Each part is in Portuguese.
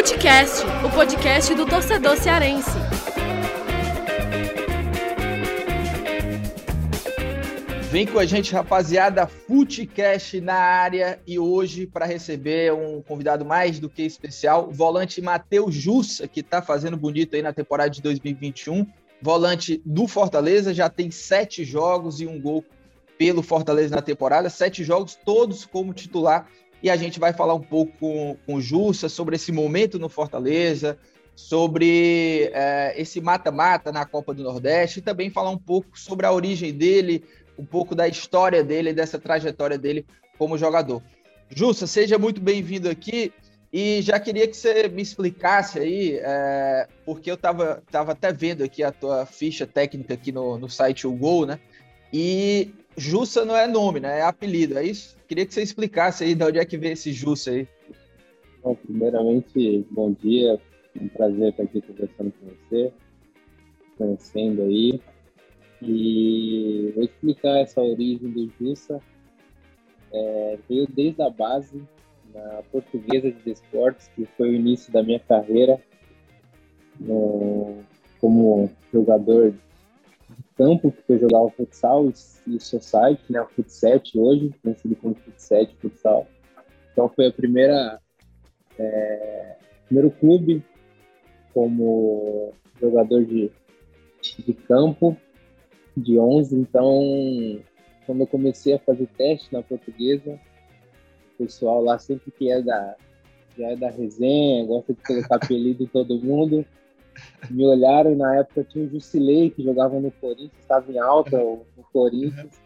Futecast, o podcast do torcedor cearense. Vem com a gente, rapaziada, Futecast na área e hoje para receber um convidado mais do que especial, o volante Matheus Jussa, que está fazendo bonito aí na temporada de 2021. Volante do Fortaleza, já tem sete jogos e um gol pelo Fortaleza na temporada, sete jogos, todos como titular. E a gente vai falar um pouco com, com o Jussa sobre esse momento no Fortaleza, sobre é, esse mata-mata na Copa do Nordeste e também falar um pouco sobre a origem dele, um pouco da história dele, dessa trajetória dele como jogador. Jussa, seja muito bem-vindo aqui e já queria que você me explicasse aí, é, porque eu estava tava até vendo aqui a tua ficha técnica aqui no, no site O Gol, né? E Jussa não é nome, né? É apelido, é isso? Queria que você explicasse aí de onde é que vem esse Jussa aí. Bom, primeiramente, bom dia. É um prazer estar aqui conversando com você, conhecendo aí. E vou explicar essa origem do Jussa. É, veio desde a base, na Portuguesa de Esportes, que foi o início da minha carreira no, como jogador campo, porque eu jogava futsal e, e society, né, o futset hoje, conhecido como futset, futsal. Então foi a primeira, é, primeiro clube como jogador de, de campo de 11, então quando eu comecei a fazer teste na portuguesa, o pessoal lá sempre que é da, já é da resenha, gosta de colocar apelido em todo mundo, me olharam e na época tinha o Jusilei que jogava no Corinthians, estava em alta no Corinthians.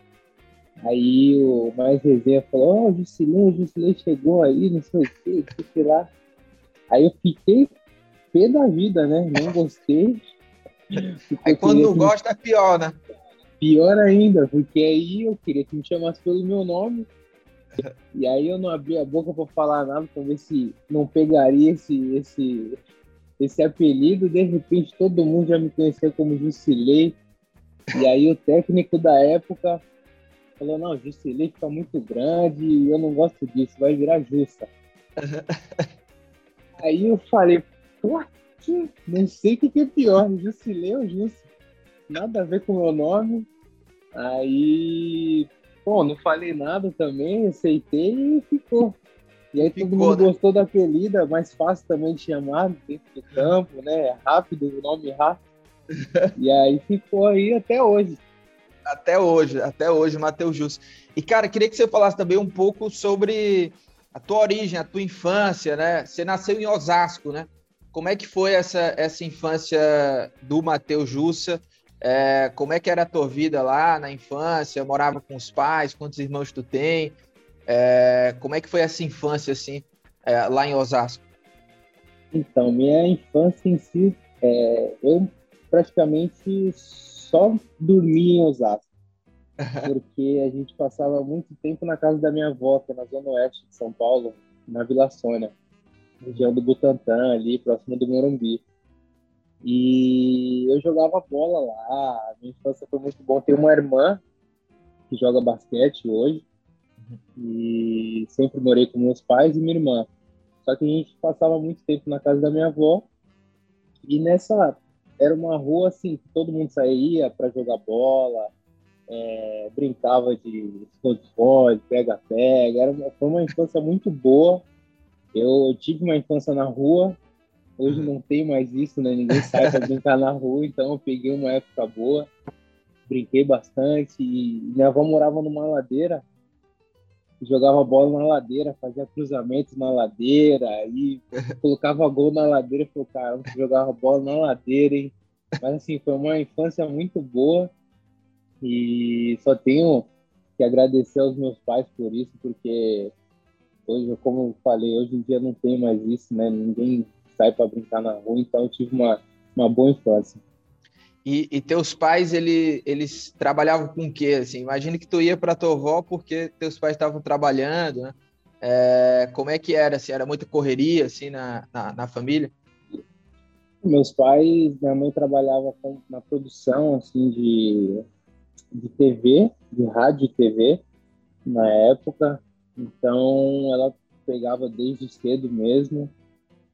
Aí o mais resenha falou, ó, oh, o Jusilei, o Jusilei chegou aí, não sei o que, sei lá. Aí eu fiquei pé da vida, né? Não gostei. Aí quando não gosta é pior, né? Pior ainda, porque aí eu queria que me chamasse pelo meu nome. E aí eu não abri a boca para falar nada para ver se não pegaria esse, esse, esse apelido. De repente todo mundo já me conhecia como Jusilei. E aí o técnico da época falou: Não, Jusilei fica muito grande e eu não gosto disso, vai virar Justa. aí eu falei: Pô, não sei o que é pior, Jusilei ou Justa. Nada a ver com o meu nome. Aí, bom, não falei nada também, aceitei e ficou. E aí ficou, todo mundo né? gostou da apelido, é mais fácil também de chamar dentro do campo, né? É rápido, o nome rápido. e aí ficou aí até hoje. Até hoje, até hoje, Matheus Justo. E, cara, queria que você falasse também um pouco sobre a tua origem, a tua infância, né? Você nasceu em Osasco, né? Como é que foi essa, essa infância do Matheus Jussa? É, como é que era a tua vida lá na infância? Morava com os pais? Quantos irmãos tu tem? É, como é que foi essa infância assim é, lá em Osasco? Então, minha infância em si, é, eu praticamente só dormia em Osasco, porque a gente passava muito tempo na casa da minha avó, que é na zona oeste de São Paulo, na Vila Sônia, região do Butantã, ali próximo do Morumbi. E eu jogava bola lá, minha infância foi muito bom. Tenho uma irmã que joga basquete hoje, e sempre morei com meus pais e minha irmã. Só que a gente passava muito tempo na casa da minha avó, e nessa era uma rua assim que todo mundo saía para jogar bola, é, brincava de esconde-esconde, pega-pega. Era uma, foi uma infância muito boa. Eu, eu tive uma infância na rua, Hoje não tem mais isso, né? Ninguém sai para brincar na rua, então eu peguei uma época boa, brinquei bastante. E minha avó morava numa ladeira, jogava bola na ladeira, fazia cruzamentos na ladeira, aí colocava gol na ladeira e falou, caramba, jogava bola na ladeira, hein? Mas assim, foi uma infância muito boa e só tenho que agradecer aos meus pais por isso, porque hoje, como eu falei, hoje em dia não tem mais isso, né? Ninguém sai para brincar na rua, então eu tive uma, uma boa infância. E, e, teus pais, ele, eles trabalhavam com o quê? Assim, imagina que tu ia para tua avó porque teus pais estavam trabalhando, né? É, como é que era? Assim, era muita correria assim na, na, na, família? Meus pais, minha mãe trabalhava com, na produção assim de, de TV, de rádio e TV na época. Então ela pegava desde cedo mesmo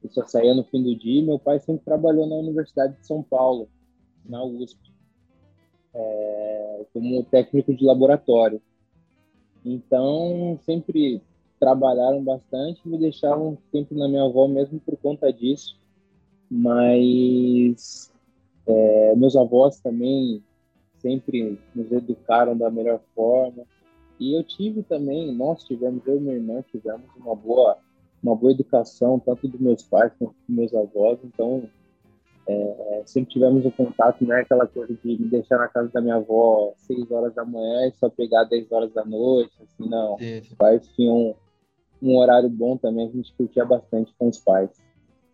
Eu só saía no fim do dia. Meu pai sempre trabalhou na Universidade de São Paulo, na USP, é, como técnico de laboratório. Então, sempre trabalharam bastante, me deixavam sempre na minha avó mesmo por conta disso. Mas é, meus avós também sempre nos educaram da melhor forma. E eu tive também, nós tivemos, eu e minha irmã tivemos uma boa, uma boa educação, tanto dos meus pais quanto dos meus avós. Então, é, sempre tivemos um contato, não é aquela coisa de me deixar na casa da minha avó 6 horas da manhã e só pegar 10 horas da noite, assim, não. Os pais tinham um horário bom também, a gente curtia bastante com os pais.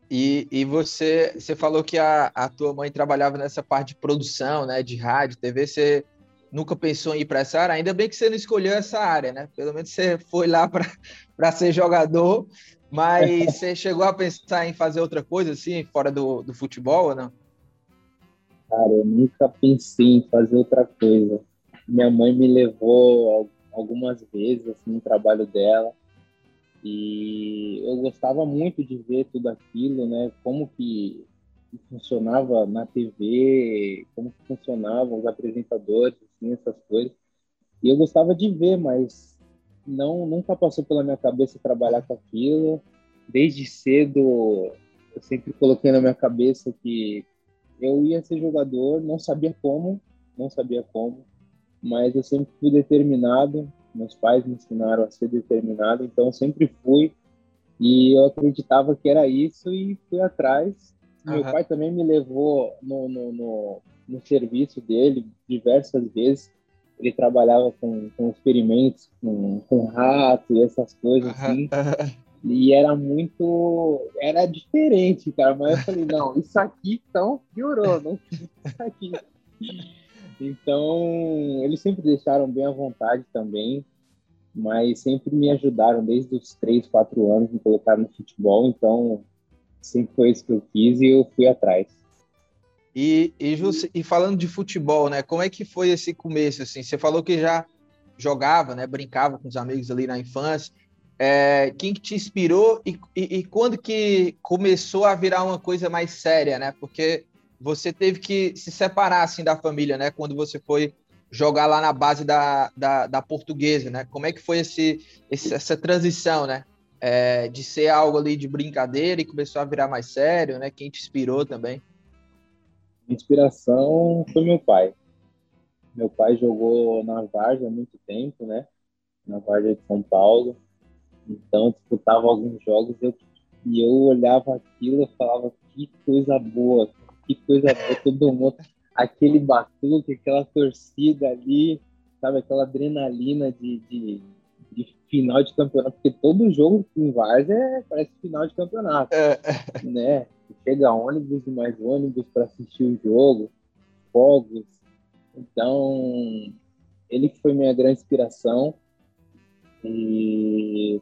E, e você, você falou que a, a tua mãe trabalhava nessa parte de produção, né, de rádio, TV, você nunca pensou em ir para essa área? Ainda bem que você não escolheu essa área, né? Pelo menos você foi lá para ser jogador, mas você chegou a pensar em fazer outra coisa, assim, fora do, do futebol ou não? Cara, eu nunca pensei em fazer outra coisa. Minha mãe me levou algumas vezes, assim, no trabalho dela, e eu gostava muito de ver tudo aquilo, né? Como que funcionava na TV, como que funcionavam os apresentadores, assim, essas coisas. E eu gostava de ver, mas não nunca passou pela minha cabeça trabalhar com aquilo. Desde cedo eu sempre coloquei na minha cabeça que eu ia ser jogador, não sabia como, não sabia como, mas eu sempre fui determinado meus pais me ensinaram a ser determinado, então sempre fui e eu acreditava que era isso e fui atrás. Uhum. Meu pai também me levou no, no, no, no, serviço dele diversas vezes. Ele trabalhava com, com experimentos, com, com rato e essas coisas assim. E era muito. Era diferente, cara. Mas eu falei, não, isso aqui então piorou, não isso aqui. Então, eles sempre deixaram bem à vontade também, mas sempre me ajudaram desde os 3, 4 anos me colocar no futebol, então sempre foi isso que eu fiz e eu fui atrás. E, e, e falando de futebol, né? Como é que foi esse começo? Assim, você falou que já jogava, né? Brincava com os amigos ali na infância. É, quem que te inspirou e, e, e, quando que começou a virar uma coisa mais séria, né? Porque você teve que se separar assim da família, né? Quando você foi jogar lá na base da, da, da portuguesa, né? Como é que foi esse, esse essa transição, né? É, de ser algo ali de brincadeira e começou a virar mais sério, né? Quem te inspirou também? Inspiração foi meu pai. Meu pai jogou na Vargem há muito tempo, né? Na Vargem de São Paulo. Então disputava alguns jogos eu, e eu olhava aquilo e falava que coisa boa, que coisa boa, todo mundo, aquele batuque, aquela torcida ali, sabe, aquela adrenalina de, de, de final de campeonato, porque todo jogo em Vars é, parece final de campeonato, é. né? Chega ônibus e mais ônibus para assistir o jogo, fogos. Então, ele que foi minha grande inspiração e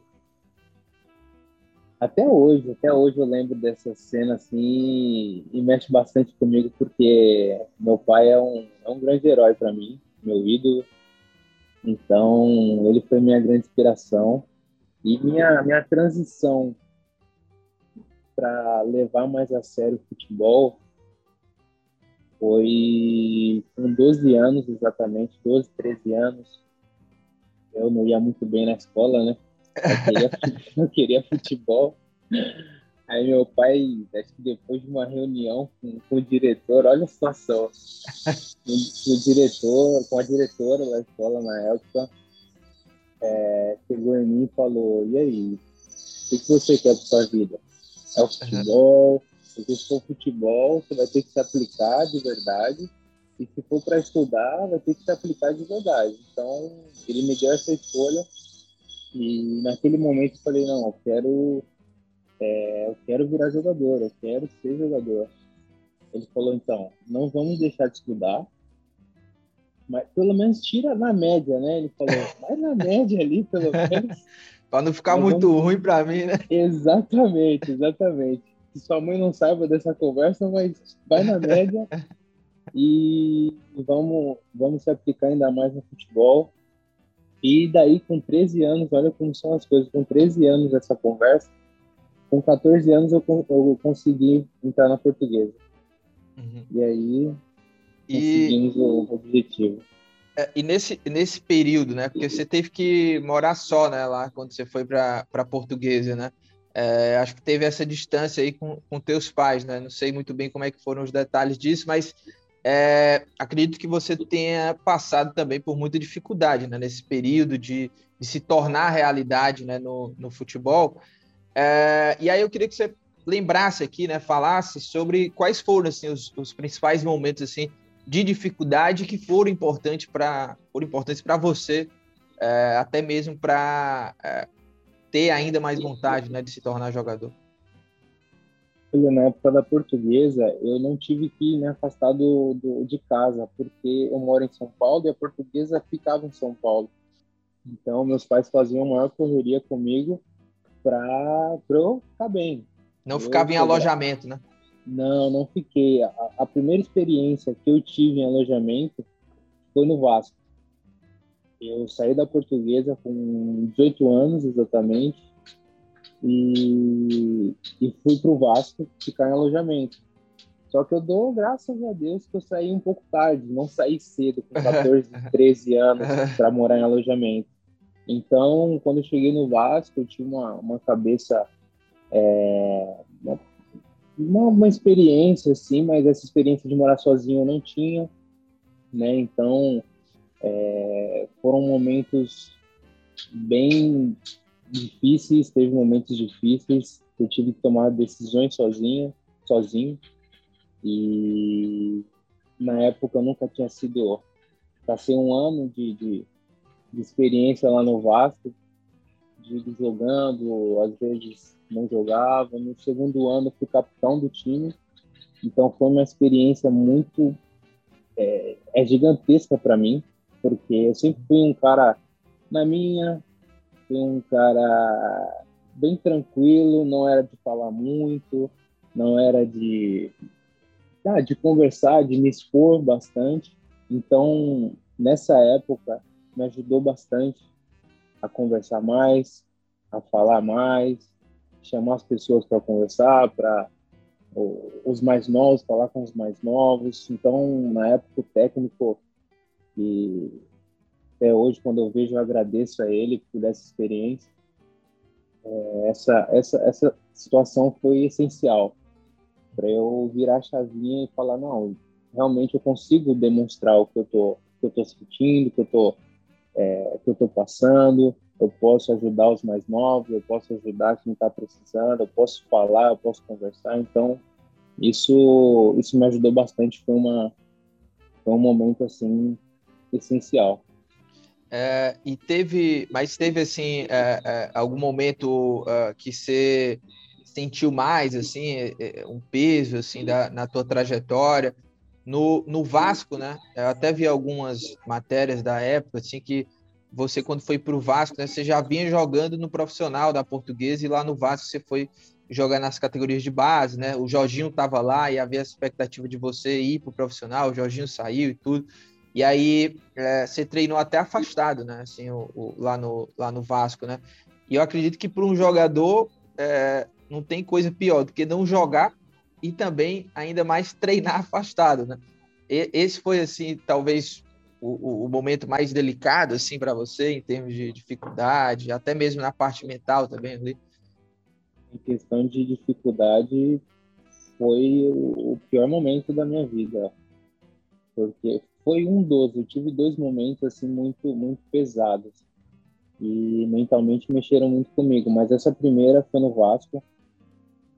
até hoje, até hoje eu lembro dessa cena assim e mexe bastante comigo porque meu pai é um, é um grande herói para mim, meu ídolo. Então ele foi minha grande inspiração e minha minha transição para levar mais a sério o futebol foi com 12 anos exatamente, 12, 13 anos. Eu não ia muito bem na escola, né? Eu queria, eu queria futebol. Aí meu pai, acho que depois de uma reunião com, com o diretor, olha a situação. O, o, diretor, com a diretora da escola na época, é, chegou em mim e falou, e aí, o que, que você quer para sua vida? É o futebol, porque se for futebol, você vai ter que se aplicar de verdade, e se for para estudar, vai ter que se aplicar de verdade. Então, ele me deu essa escolha e naquele momento eu falei, não, eu quero, é, eu quero virar jogador, eu quero ser jogador. Ele falou, então, não vamos deixar de estudar, mas pelo menos tira na média, né? Ele falou, vai na média ali, pelo menos. Para não ficar muito ruim para mim, né? Exatamente, exatamente. Que sua mãe não saiba dessa conversa, mas vai na média e vamos, vamos se aplicar ainda mais no futebol. E daí, com 13 anos, olha como são as coisas, com 13 anos essa conversa, com 14 anos eu, eu consegui entrar na portuguesa. Uhum. E aí conseguimos e... o objetivo. É, e nesse, nesse período, né? Porque você teve que morar só, né? Lá quando você foi para portuguesa, né? É, acho que teve essa distância aí com, com teus pais, né? Não sei muito bem como é que foram os detalhes disso, mas é, acredito que você tenha passado também por muita dificuldade né? nesse período de, de se tornar realidade né? no, no futebol. É, e aí eu queria que você lembrasse aqui, né? Falasse sobre quais foram assim, os, os principais momentos assim de dificuldade que foram importantes para foram importantes para você, é, até mesmo para é, ter ainda mais vontade né, de se tornar jogador? Na época da portuguesa, eu não tive que me afastar do, do, de casa, porque eu moro em São Paulo e a portuguesa ficava em São Paulo. Então, meus pais faziam maior correria comigo para eu ficar bem. Não eu ficava em alojamento, né? Não, não fiquei. A, a, primeira experiência que eu tive em alojamento foi no Vasco. Eu saí da portuguesa com 18 anos exatamente e, e fui para o Vasco ficar em alojamento. Só que eu dou graças a Deus que eu saí um pouco tarde, não saí cedo, com 14, 13 anos, para morar em alojamento. Então, quando eu cheguei no Vasco, eu tinha uma, uma cabeça é, uma, uma experiência, assim, mas essa experiência de morar sozinho eu não tinha, né? Então, é, foram momentos bem difíceis, teve momentos difíceis, eu tive que tomar decisões sozinho, sozinho, e na época eu nunca tinha sido, passei um ano de, de, de experiência lá no Vasco, jogando, às vezes não jogava. No segundo ano, fui capitão do time. Então, foi uma experiência muito é, é gigantesca para mim, porque eu sempre fui um cara na minha, fui um cara bem tranquilo, não era de falar muito, não era de ah, de conversar, de me expor bastante. Então, nessa época, me ajudou bastante a conversar mais, a falar mais, chamar as pessoas para conversar, para os mais novos, falar com os mais novos. Então, na época, o técnico, e até hoje, quando eu vejo, eu agradeço a ele por essa experiência. É, essa, essa, essa situação foi essencial para eu virar a chavinha e falar: não, realmente eu consigo demonstrar o que eu tô, que eu tô sentindo, que eu tô, é, que eu tô passando eu posso ajudar os mais novos, eu posso ajudar quem está precisando, eu posso falar, eu posso conversar. Então, isso isso me ajudou bastante. Foi uma foi um momento assim essencial. É, e teve, mas teve assim é, é, algum momento uh, que você sentiu mais assim é, é, um peso assim da, na tua trajetória no, no Vasco, né? Eu até vi algumas matérias da época assim que você quando foi para o Vasco, né, você já vinha jogando no profissional da Portuguesa e lá no Vasco você foi jogar nas categorias de base, né? O Jorginho estava lá e havia a expectativa de você ir para o profissional, o Jorginho saiu e tudo. E aí é, você treinou até afastado, né? Assim, o, o, lá, no, lá no Vasco, né? E eu acredito que para um jogador é, não tem coisa pior do que não jogar e também ainda mais treinar afastado, né? E, esse foi assim, talvez o, o, momento mais delicado assim para você em termos de dificuldade, até mesmo na parte mental também ali? Em questão de dificuldade, foi o pior momento da minha vida, porque foi um dos, eu tive dois momentos assim muito muito pesados e mentalmente mexeram muito comigo, mas essa primeira foi no Vasco.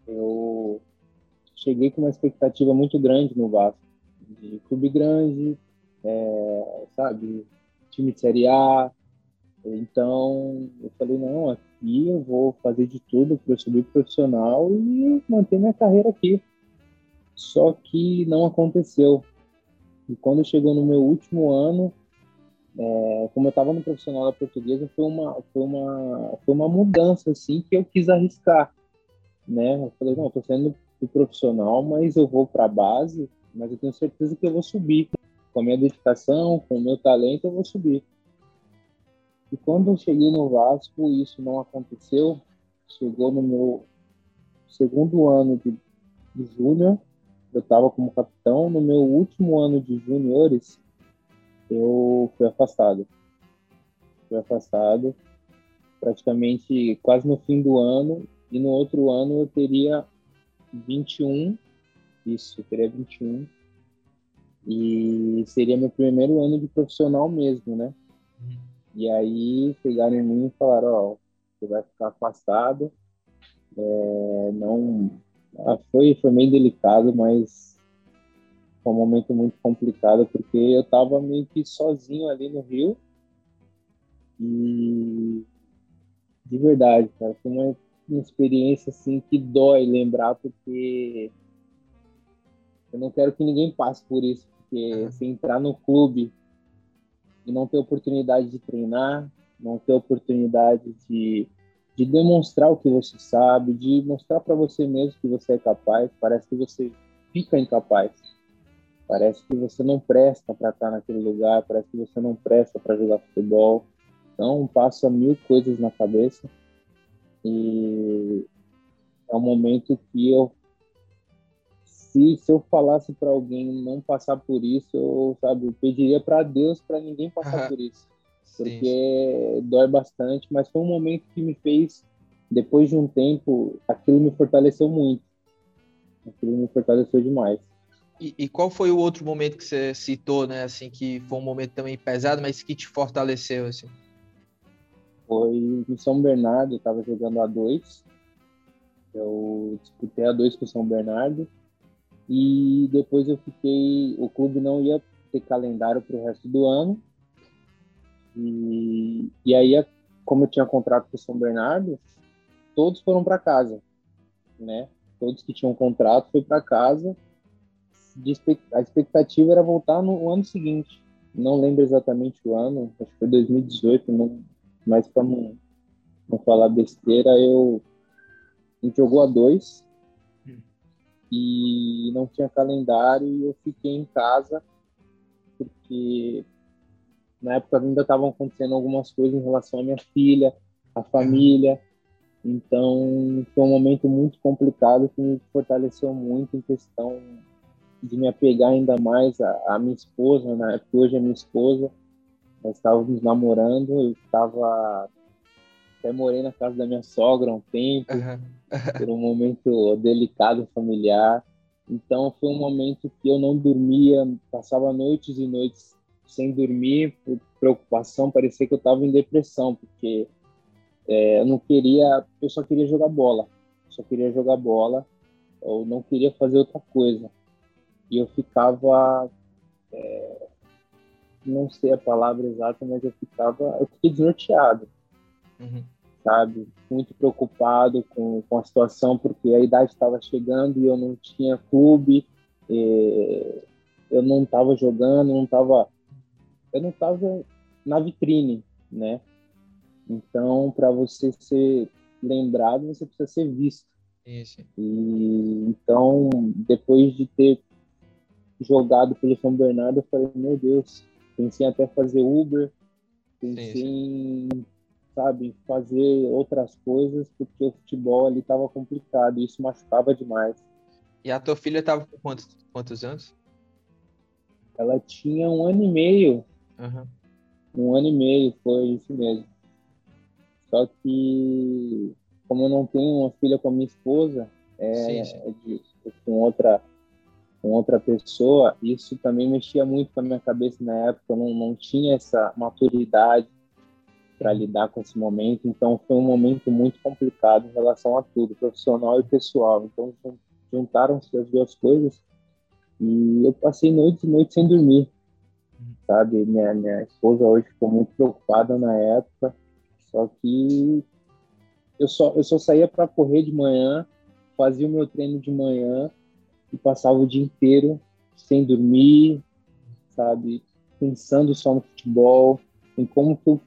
Eu cheguei com uma expectativa muito grande no Vasco, de clube grande, é, sabe, time de Série A. Então, eu falei, não, aqui eu vou fazer de tudo para eu subir profissional e manter minha carreira aqui. Só que não aconteceu. E quando chegou no meu último ano, é, como eu estava no profissional da portuguesa, foi uma, foi uma, foi uma mudança assim que eu quis arriscar, né? Eu falei, não, estou saindo do profissional, mas eu vou para a base, mas eu tenho certeza que eu vou subir com a minha dedicação, com o meu talento, eu vou subir. E quando eu cheguei no Vasco, isso não aconteceu. Chegou no meu segundo ano de, de júnior, eu estava como capitão. No meu último ano de juniores, eu fui afastado. Fui afastado praticamente quase no fim do ano. E no outro ano eu teria 21. Isso, teria 21. E seria meu primeiro ano de profissional mesmo, né? E aí pegaram em mim e falaram, ó, oh, você vai ficar afastado. É, não, ah, foi, foi meio delicado, mas foi um momento muito complicado porque eu estava meio que sozinho ali no Rio e de verdade, cara, foi uma, uma experiência assim que dói lembrar porque eu não quero que ninguém passe por isso, porque uhum. se entrar no clube e não ter oportunidade de treinar, não ter oportunidade de, de demonstrar o que você sabe, de mostrar para você mesmo que você é capaz, parece que você fica incapaz. Parece que você não presta para estar naquele lugar, parece que você não presta para jogar futebol. Então, passa mil coisas na cabeça e é um momento que eu se, se eu falasse para alguém não passar por isso, eu, sabe, eu pediria para Deus para ninguém passar por isso. Porque Sim. dói bastante, mas foi um momento que me fez, depois de um tempo, aquilo me fortaleceu muito. Aquilo me fortaleceu demais. E, e, qual foi o outro momento que você citou, né? Assim, que foi um momento também pesado, mas que te fortaleceu, assim? Foi em São Bernardo, eu estava jogando A2. Eu disputei A2 com São Bernardo. E depois eu fiquei. O clube não ia ter calendário para o resto do ano. E, e aí, como eu tinha contrato com o São Bernardo, todos foram para casa, né? Todos que tinham contrato foi para casa. A expectativa era voltar no ano seguinte. Não lembro exatamente o ano, acho que foi 2018, não, mas para não, não falar besteira, eu a gente jogou a dois e não tinha calendário e eu fiquei em casa porque na época ainda estavam acontecendo algumas coisas em relação à minha filha, à família. Então foi um momento muito complicado que me fortaleceu muito em questão de me apegar ainda mais à, à minha esposa, na época hoje é minha esposa. Nós estávamos namorando, eu estava até morei na casa da minha sogra um tempo, uhum. por um momento delicado familiar. Então foi um momento que eu não dormia, passava noites e noites sem dormir por preocupação, parecia que eu estava em depressão, porque é, eu não queria, eu só queria jogar bola, só queria jogar bola, eu não queria fazer outra coisa. E eu ficava, é, não sei a palavra exata, mas eu ficava, eu fiquei desnorteado uhum. sabe? Muito preocupado com, com a situação, porque a idade estava chegando e eu não tinha clube, eu não estava jogando, não estava, eu não estava na vitrine, né? Então, para você ser lembrado, você precisa ser visto. Isso. E então, depois de ter jogado pelo São Bernardo, eu falei, meu Deus, pensei até fazer Uber, pensei sim, sim. em sabe, fazer outras coisas, porque o futebol ali estava complicado e isso machucava demais. E a tua filha estava com quantos, quantos anos? Ela tinha um ano e meio. Uhum. Um ano e meio, foi isso mesmo. Só que, como eu não tenho uma filha com a minha esposa, é, sim, sim. é de, com outra com outra pessoa, isso também mexia muito com a minha cabeça na época. Eu não, não tinha essa maturidade para lidar com esse momento. Então foi um momento muito complicado em relação a tudo, profissional e pessoal. Então juntaram-se as duas coisas e eu passei noites e noites sem dormir. Sabe, minha, minha esposa hoje ficou muito preocupada na época, só que eu só, eu só saía para correr de manhã, fazia o meu treino de manhã e passava o dia inteiro sem dormir, sabe, pensando só no futebol, em como que eu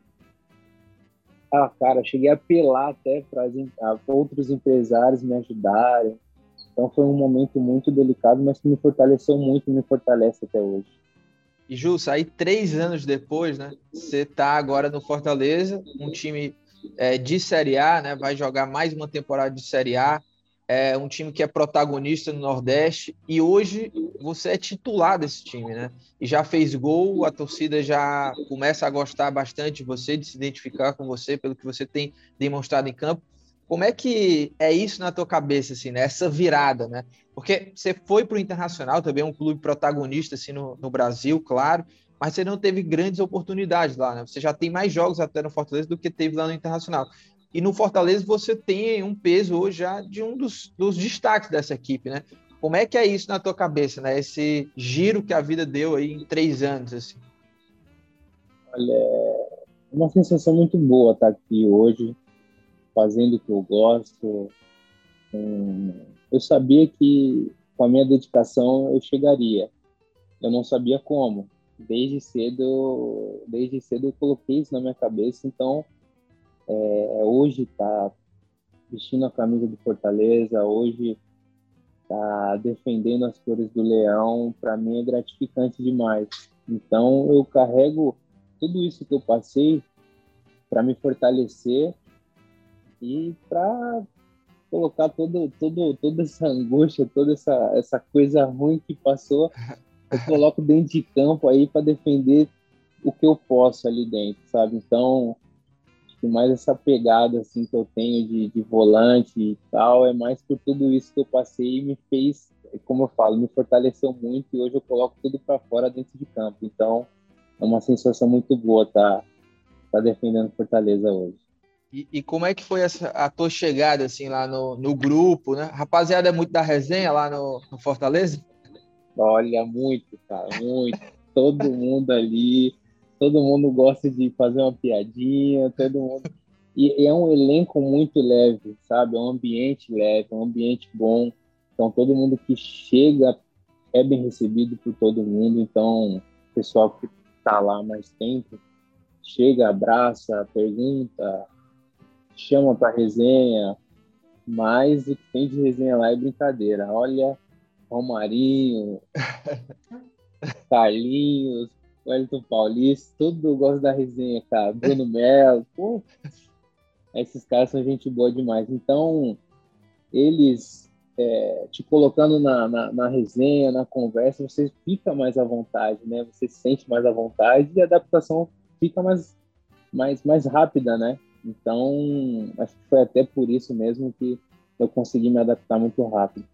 ah, cara, cheguei a apelar até para outros empresários me ajudarem. Então foi um momento muito delicado, mas que me fortaleceu muito e me fortalece até hoje. E Jus, aí três anos depois, né? Você está agora no Fortaleza, um time é, de Série A, né? Vai jogar mais uma temporada de Série A. é um time que é protagonista no Nordeste e hoje você é titular desse time, né? E já fez gol, a torcida já começa a gostar bastante de você, de se identificar com você pelo que você tem demonstrado em campo. Como é que é isso na tua cabeça, assim, né? Essa virada, né? Porque você foi para o Internacional, também é um clube protagonista assim, no, no Brasil, claro, mas você não teve grandes oportunidades lá, né? Você já tem mais jogos até no Fortaleza do que teve lá no Internacional. E no Fortaleza você tem um peso hoje já de um dos, dos destaques dessa equipe, né? Como é que é isso na tua cabeça, né? Esse giro que a vida deu aí em três anos, assim. Olha, é uma sensação muito boa estar aqui hoje, fazendo o que eu gosto. Eu sabia que com a minha dedicação eu chegaria. Eu não sabia como. Desde cedo, desde cedo eu coloquei isso na minha cabeça. Então, é, hoje tá vestindo a camisa do Fortaleza, hoje tá defendendo as cores do Leão, para mim é gratificante demais. Então eu carrego tudo isso que eu passei para me fortalecer e para colocar todo, todo, toda essa angústia, toda essa, essa coisa ruim que passou, eu coloco dentro de campo aí para defender o que eu posso ali dentro, sabe? Então, que mais essa pegada assim que eu tenho de, de volante e tal é mais por tudo isso que eu passei e me fez, como eu falo, me fortaleceu muito e hoje eu coloco tudo para fora dentro de campo. Então é uma sensação muito boa tá tá defendendo Fortaleza hoje. E, e, como é que foi essa, a tua chegada assim lá no, no grupo, né? Rapaziada é muito da resenha lá no, no Fortaleza? Olha, muito, cara, muito. Todo mundo ali todo mundo gosta de fazer uma piadinha, todo mundo. E, é um elenco muito leve, sabe? É um ambiente leve, é um ambiente bom. Então, todo mundo que chega é bem recebido por todo mundo. Então, o pessoal que está lá mais tempo chega, abraça, pergunta, chama para resenha. Mas o que tem de resenha lá é brincadeira. Olha, Romarinho, Carlinhos, Wellington Paulista, tudo gosta da resenha, cara. Bruno Melo, pô. Esses caras são gente boa demais. Então, eles é, te colocando na, na, na, resenha, na conversa, você fica mais à vontade, né? Você se sente mais à vontade e a adaptação fica mais, mais, mais rápida, né? Então, acho que foi até por isso mesmo que eu consegui me adaptar muito rápido.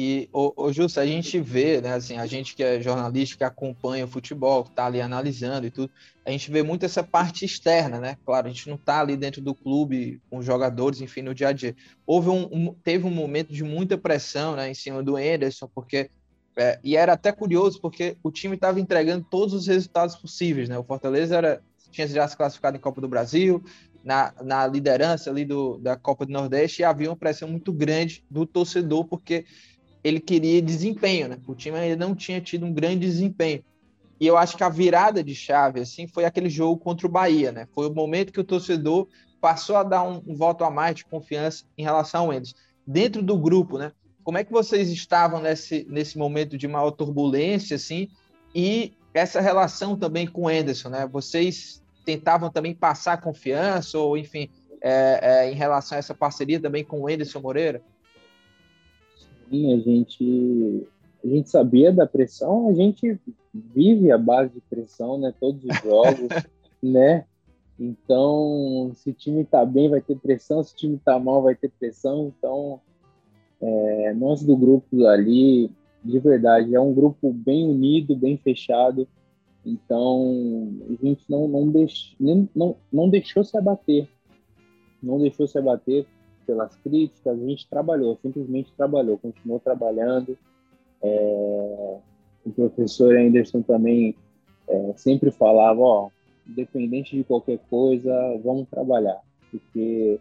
E, o, Justo, a gente vê, né, assim, a gente que é jornalista, que acompanha o futebol, que está ali analisando e tudo, a gente vê muito essa parte externa, né? Claro, a gente não está ali dentro do clube com jogadores, enfim, no dia a dia. Houve um, um teve um momento de muita pressão, né, em cima do Anderson, porque é, e era até curioso porque o time estava entregando todos os resultados possíveis, né? O Fortaleza era, tinha já se classificado em Copa do Brasil, na, na liderança ali do, da Copa do Nordeste, e havia uma pressão muito grande do torcedor, porque ele queria desempenho, né? O time ainda não tinha tido um grande desempenho. E eu acho que a virada de chave, assim, foi aquele jogo contra o Bahia, né? Foi o momento que o torcedor passou a dar um, um voto a mais de confiança em relação ao Enderson. Dentro do grupo, né? Como é que vocês estavam nesse, nesse momento de maior turbulência, assim? E essa relação também com o Enderson, né? Vocês tentavam também passar confiança, ou enfim, é, é, em relação a essa parceria também com o Enderson Moreira? A gente, a gente sabia da pressão, a gente vive a base de pressão, né? Todos os jogos, né? Então, se o time tá bem, vai ter pressão, se o time tá mal, vai ter pressão. Então, é, nós do grupo ali, de verdade, é um grupo bem unido, bem fechado. Então, a gente não, não, deix, não, não deixou se abater. Não deixou se abater pelas críticas, a gente trabalhou, simplesmente trabalhou, continuou trabalhando. É, o professor Anderson também é, sempre falava, ó, independente de qualquer coisa, vamos trabalhar, porque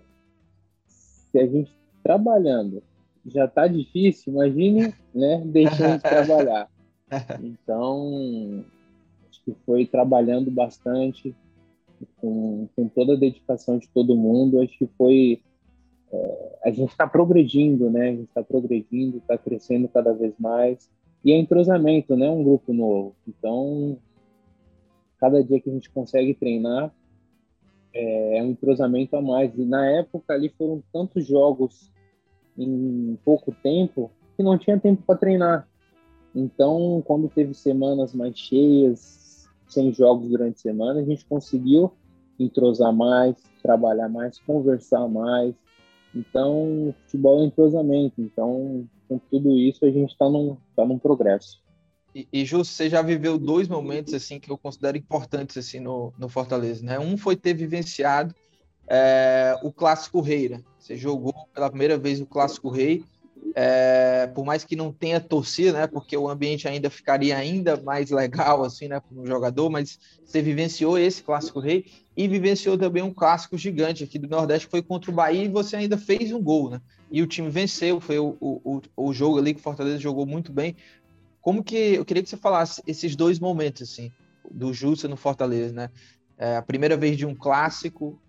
se a gente trabalhando já está difícil, imagine, né, deixando de trabalhar. Então, acho que foi trabalhando bastante, com, com toda a dedicação de todo mundo, acho que foi a gente está progredindo, né? A gente está progredindo, está crescendo cada vez mais. E é entrosamento, né? Um grupo novo. Então, cada dia que a gente consegue treinar é, é um entrosamento a mais. E na época ali foram tantos jogos em pouco tempo que não tinha tempo para treinar. Então, quando teve semanas mais cheias, sem jogos durante a semana, a gente conseguiu entrosar mais, trabalhar mais, conversar mais. Então, futebol é entrosamento. Então, com tudo isso, a gente está num, tá num progresso. E, e Justo, você já viveu dois momentos assim que eu considero importantes assim no, no Fortaleza, né? Um foi ter vivenciado é, o Clássico Rei, né? Você jogou pela primeira vez o Clássico Rei, é, por mais que não tenha torcida, né? Porque o ambiente ainda ficaria ainda mais legal assim, né, para um jogador, mas você vivenciou esse Clássico Rei e vivenciou também um clássico gigante aqui do Nordeste, que foi contra o Bahia, e você ainda fez um gol, né? E o time venceu, foi o, o, o jogo ali que o Fortaleza jogou muito bem. Como que eu queria que você falasse esses dois momentos assim do Justa no Fortaleza, né? É, a primeira vez de um clássico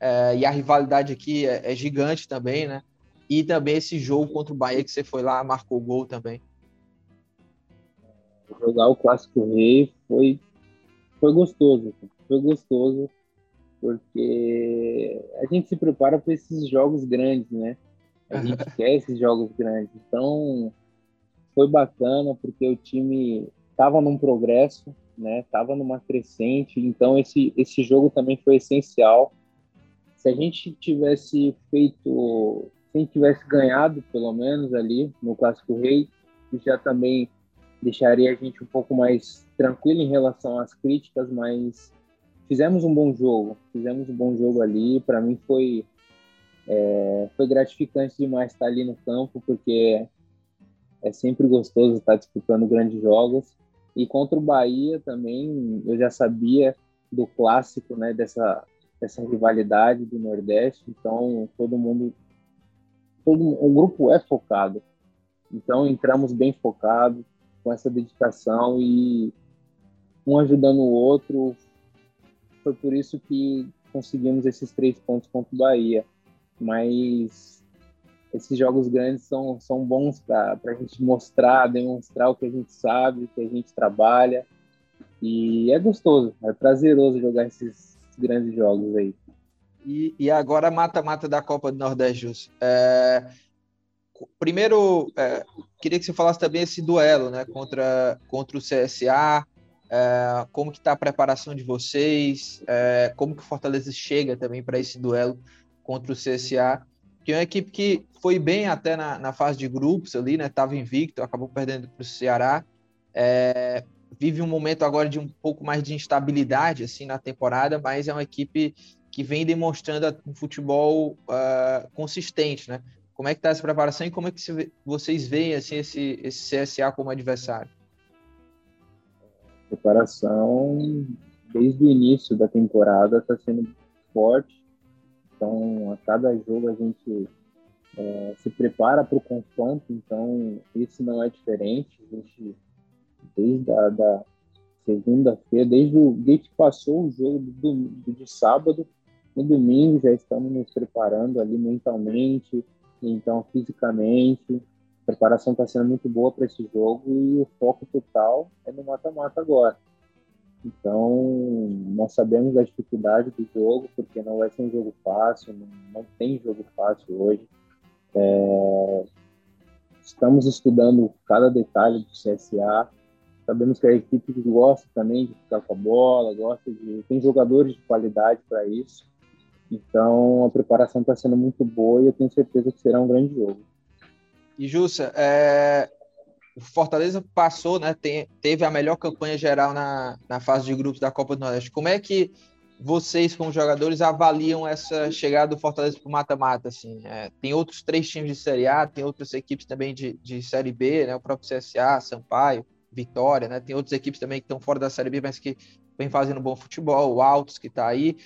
é, e a rivalidade aqui é, é, gigante também, né? E também esse jogo contra o Bahia que você foi lá marcou gol também. Jogar o clássico rei foi foi gostoso, foi gostoso porque a gente se prepara para esses jogos grandes, né? A gente quer esses jogos grandes, então foi bacana porque o time estava num progresso, né? Tava numa crescente, então esse esse jogo também foi essencial. Se a gente tivesse feito, gente tivesse ganhado pelo menos ali no clássico rei, já também deixaria a gente um pouco mais tranquilo em relação às críticas, mas fizemos um bom jogo, fizemos um bom jogo ali. Para mim foi é, foi gratificante demais estar ali no campo, porque é sempre gostoso estar disputando grandes jogos. E contra o Bahia também, eu já sabia do clássico, né, dessa, dessa rivalidade do Nordeste. Então, todo mundo, todo o grupo é focado. Então, entramos bem focados, com essa dedicação e um ajudando o outro. Foi por isso que conseguimos esses três pontos contra o Bahia. Mas esses jogos grandes são, são bons para a gente mostrar, demonstrar o que a gente sabe, o que a gente trabalha. E é gostoso, é prazeroso jogar esses grandes jogos aí. E, e agora mata-mata da Copa do Nordeste, Jus. É, primeiro, é, queria que você falasse também esse duelo né, contra, contra o CSA, é, como que está a preparação de vocês, é, como que o Fortaleza chega também para esse duelo contra o CSA que é uma equipe que foi bem até na, na fase de grupos ali, né? Estava invicto, acabou perdendo para o Ceará. É, vive um momento agora de um pouco mais de instabilidade assim na temporada, mas é uma equipe que vem demonstrando um futebol uh, consistente, né? Como é que está essa preparação e como é que vocês veem assim esse, esse CSA como adversário? preparação desde o início da temporada está sendo forte então, a cada jogo a gente é, se prepara para o confronto, então isso não é diferente. A gente, desde a da segunda-feira, desde, o, desde que passou o jogo do, do, de sábado, no domingo já estamos nos preparando ali mentalmente, então fisicamente. A preparação está sendo muito boa para esse jogo e o foco total é no mata-mata agora. Então, nós sabemos da dificuldade do jogo, porque não vai ser um jogo fácil, não, não tem jogo fácil hoje. É, estamos estudando cada detalhe do CSA. Sabemos que a equipe gosta também de ficar com a bola, gosta de tem jogadores de qualidade para isso. Então, a preparação está sendo muito boa e eu tenho certeza que será um grande jogo. E Jussa, é, o Fortaleza passou, né? Tem, teve a melhor campanha geral na, na fase de grupos da Copa do Nordeste. Como é que vocês, como jogadores, avaliam essa chegada do Fortaleza para o mata-mata? Assim? É, tem outros três times de Série A, tem outras equipes também de, de Série B, né? O próprio CSA, Sampaio, Vitória, né? Tem outras equipes também que estão fora da Série B, mas que vem fazendo bom futebol, o Altos que está aí.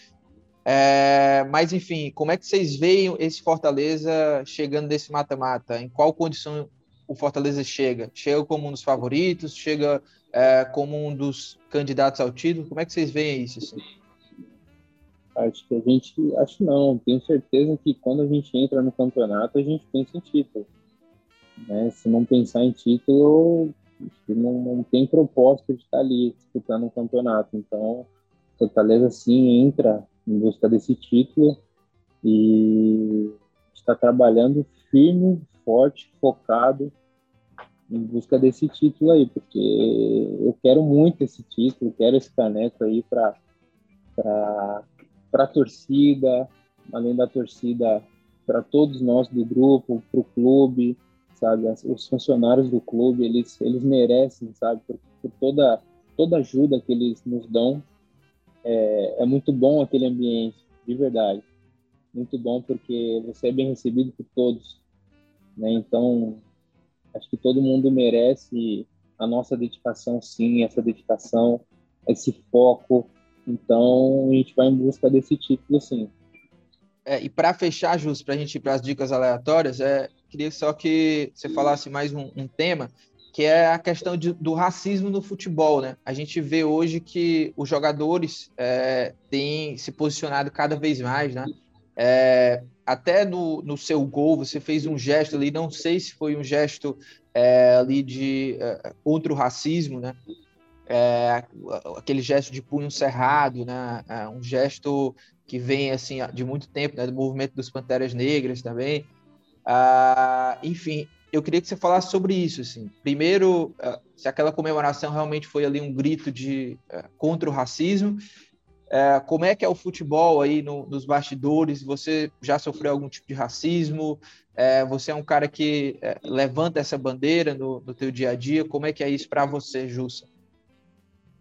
É, mas enfim, como é que vocês veem esse Fortaleza chegando nesse mata-mata? Em qual condição o Fortaleza chega? Chega como um dos favoritos? Chega é, como um dos candidatos ao título? Como é que vocês veem isso? Assim? Acho que a gente, acho não, tenho certeza que quando a gente entra no campeonato a gente pensa em título. Né? Se não pensar em título, não, não tem propósito de estar ali disputando um campeonato. Então, Fortaleza sim entra em busca desse título e está trabalhando firme, forte, focado em busca desse título aí, porque eu quero muito esse título, quero esse caneco aí para para a torcida, além da torcida, para todos nós do grupo, para o clube, sabe? Os funcionários do clube, eles, eles merecem, sabe? Por, por toda, toda ajuda que eles nos dão. É, é muito bom aquele ambiente, de verdade. Muito bom porque você é bem recebido por todos. Né? Então, acho que todo mundo merece a nossa dedicação, sim, essa dedicação, esse foco. Então, a gente vai em busca desse título, sim. É, e para fechar, Jus, para a gente ir para as dicas aleatórias, é, queria só que você falasse mais um, um tema, que é a questão de, do racismo no futebol. Né? A gente vê hoje que os jogadores é, têm se posicionado cada vez mais. Né? É, até no, no seu gol, você fez um gesto ali, não sei se foi um gesto é, ali de é, contra o racismo, né? É, aquele gesto de punho cerrado, né? É, um gesto que vem assim de muito tempo, né, do movimento dos Panteras Negras também. Ah, enfim, eu queria que você falasse sobre isso. Assim. Primeiro, ah, se aquela comemoração realmente foi ali um grito de uh, contra o racismo. Uh, como é que é o futebol aí no, nos bastidores? Você já sofreu algum tipo de racismo? Você é um cara que levanta essa bandeira no, no teu dia a dia? Como é que é isso para você, Jussa?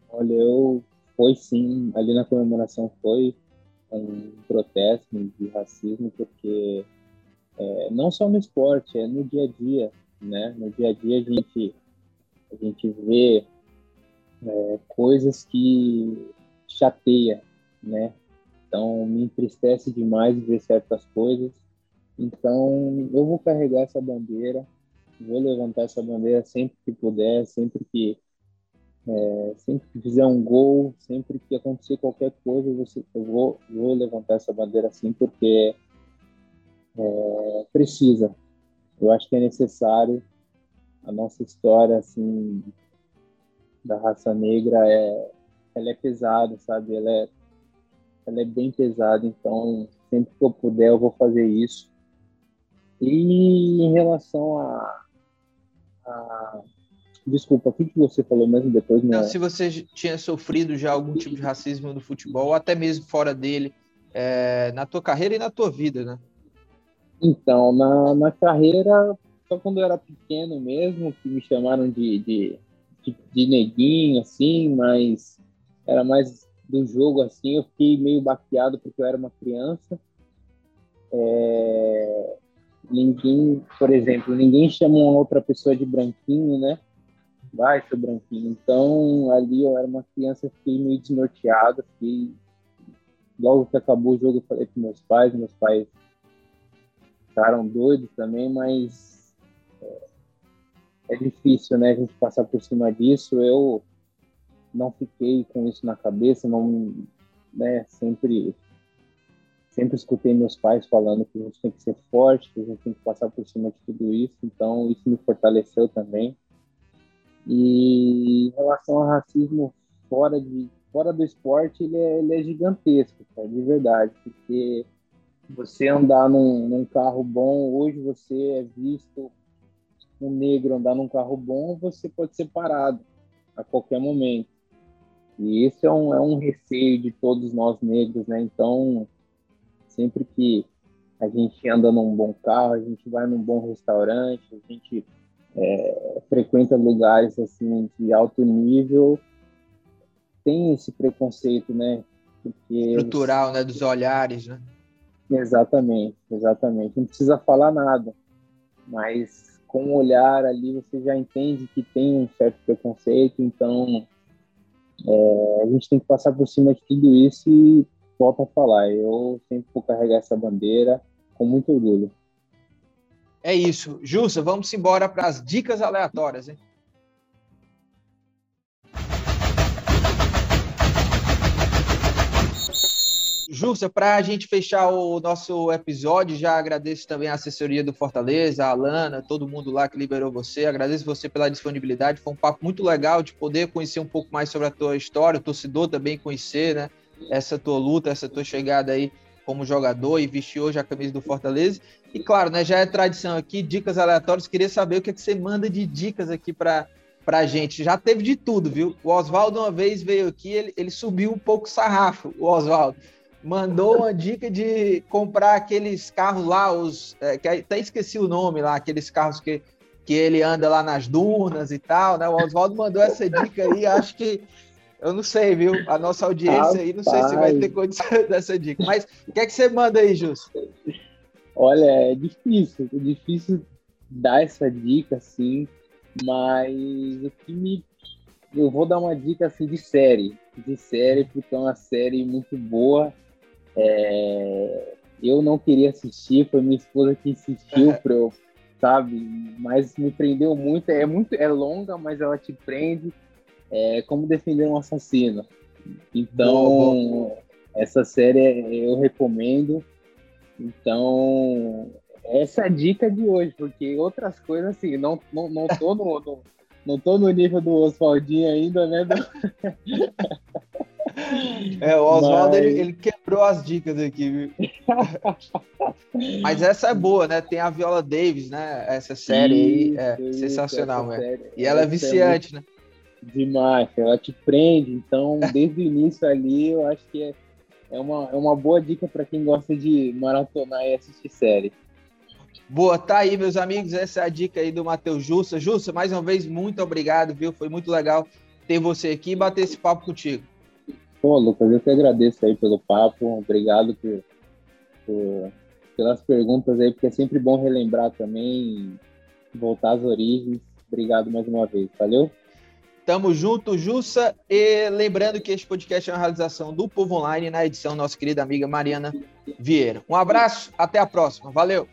Olha, eu foi sim, ali na comemoração foi um protesto de racismo, porque é, não só no esporte, é no dia a dia, né? No dia a dia a gente, a gente vê é, coisas que chateia, né? Então me entristece demais ver certas coisas. Então eu vou carregar essa bandeira, vou levantar essa bandeira sempre que puder, sempre que é, sempre que fizer um gol, sempre que acontecer qualquer coisa, eu vou, vou levantar essa bandeira assim, porque é, precisa. Eu acho que é necessário. A nossa história, assim, da raça negra é, ela é pesada, sabe? Ela é, ela é bem pesada, então sempre que eu puder eu vou fazer isso. E em relação a, a Desculpa, o que, você falou mesmo depois? Não, se você tinha sofrido já algum tipo de racismo no futebol, ou até mesmo fora dele, é, na tua carreira e na tua vida, né? Então, na, na carreira, só quando eu era pequeno mesmo, que me chamaram de, de, de, de neguinho, assim, mas era mais do jogo, assim, eu fiquei meio baqueado porque eu era uma criança. É, ninguém, por exemplo, ninguém chama uma outra pessoa de branquinho, né? vai, seu branquinho. Então, ali eu era uma criança, fiquei meio desnorteado, fiquei... Logo que acabou o jogo, eu falei para meus pais, meus pais ficaram doidos também, mas é, é difícil, né, a gente passar por cima disso. Eu não fiquei com isso na cabeça, não, né, sempre sempre escutei meus pais falando que a gente tem que ser forte, que a gente tem que passar por cima de tudo isso, então isso me fortaleceu também. E em relação ao racismo fora, de, fora do esporte, ele é, ele é gigantesco, cara, de verdade, porque você andar num, num, carro bom, hoje você é visto um negro andar num carro bom, você pode ser parado a qualquer momento. E esse é um, é um receio de todos nós negros, né? Então, sempre que a gente anda num bom carro, a gente vai num bom restaurante, a gente é, frequenta lugares assim de alto nível tem esse preconceito, né? Porque Estrutural, né? Dos olhares, né? Exatamente, exatamente. Não precisa falar nada, mas com o olhar ali você já entende que tem um certo preconceito, então é, a gente tem que passar por cima de tudo isso e volta a falar. Eu sempre vou carregar essa bandeira com muito orgulho. É isso. Jussa, vamos embora para as dicas aleatórias, hein? Jussa, para a gente fechar o nosso episódio, já agradeço também a assessoria do Fortaleza, a Alana, todo mundo lá que liberou você. Agradeço você pela disponibilidade. Foi um papo muito legal de poder conhecer um pouco mais sobre a tua história, o torcedor também conhecer, né? Essa tua luta, essa tua chegada aí como jogador e vestiu hoje a camisa do Fortaleza. E claro, né, já é tradição aqui, dicas aleatórias. Queria saber o que, é que você manda de dicas aqui para a gente. Já teve de tudo, viu? O Oswaldo uma vez veio aqui, ele, ele subiu um pouco sarrafo, o Oswaldo. Mandou uma dica de comprar aqueles carros lá, os é, que até esqueci o nome lá, aqueles carros que, que ele anda lá nas dunas e tal, né? O Oswaldo mandou essa dica aí, acho que eu não sei, viu? A nossa audiência aí, não sei se vai ter condição dessa dica. Mas o que é que você manda aí, Justo? Olha, é difícil, é difícil dar essa dica assim, mas o que me. Eu vou dar uma dica assim de série. De série, porque é uma série muito boa. É... Eu não queria assistir, foi minha esposa que insistiu para eu, sabe? Mas me prendeu muito. É muito, é longa, mas ela te prende é Como Defender um Assassino. Então, essa série eu recomendo. Então, essa é a dica de hoje, porque outras coisas, assim, não, não, não, tô, no, no não tô no nível do Oswaldinho ainda, né? É, o Oswaldo, Mas... ele, ele, quebrou as dicas aqui, viu? Mas essa é boa, né? Tem a Viola Davis, né? Essa série isso, aí é isso, sensacional, né? E ela é viciante, é muito... né? Demais, ela te prende. Então, desde o início ali, eu acho que é, é, uma, é uma boa dica para quem gosta de maratonar e assistir série. Boa, tá aí, meus amigos. Essa é a dica aí do Matheus Jussa. Jussa, mais uma vez, muito obrigado, viu? Foi muito legal ter você aqui e bater esse papo contigo. Pô, Lucas, eu que agradeço aí pelo papo. Obrigado por, por, pelas perguntas aí, porque é sempre bom relembrar também, voltar às origens. Obrigado mais uma vez. Valeu? Tamo junto, Jussa. E lembrando que este podcast é uma realização do Povo Online, na edição nossa querida amiga Mariana Vieira. Um abraço, até a próxima. Valeu!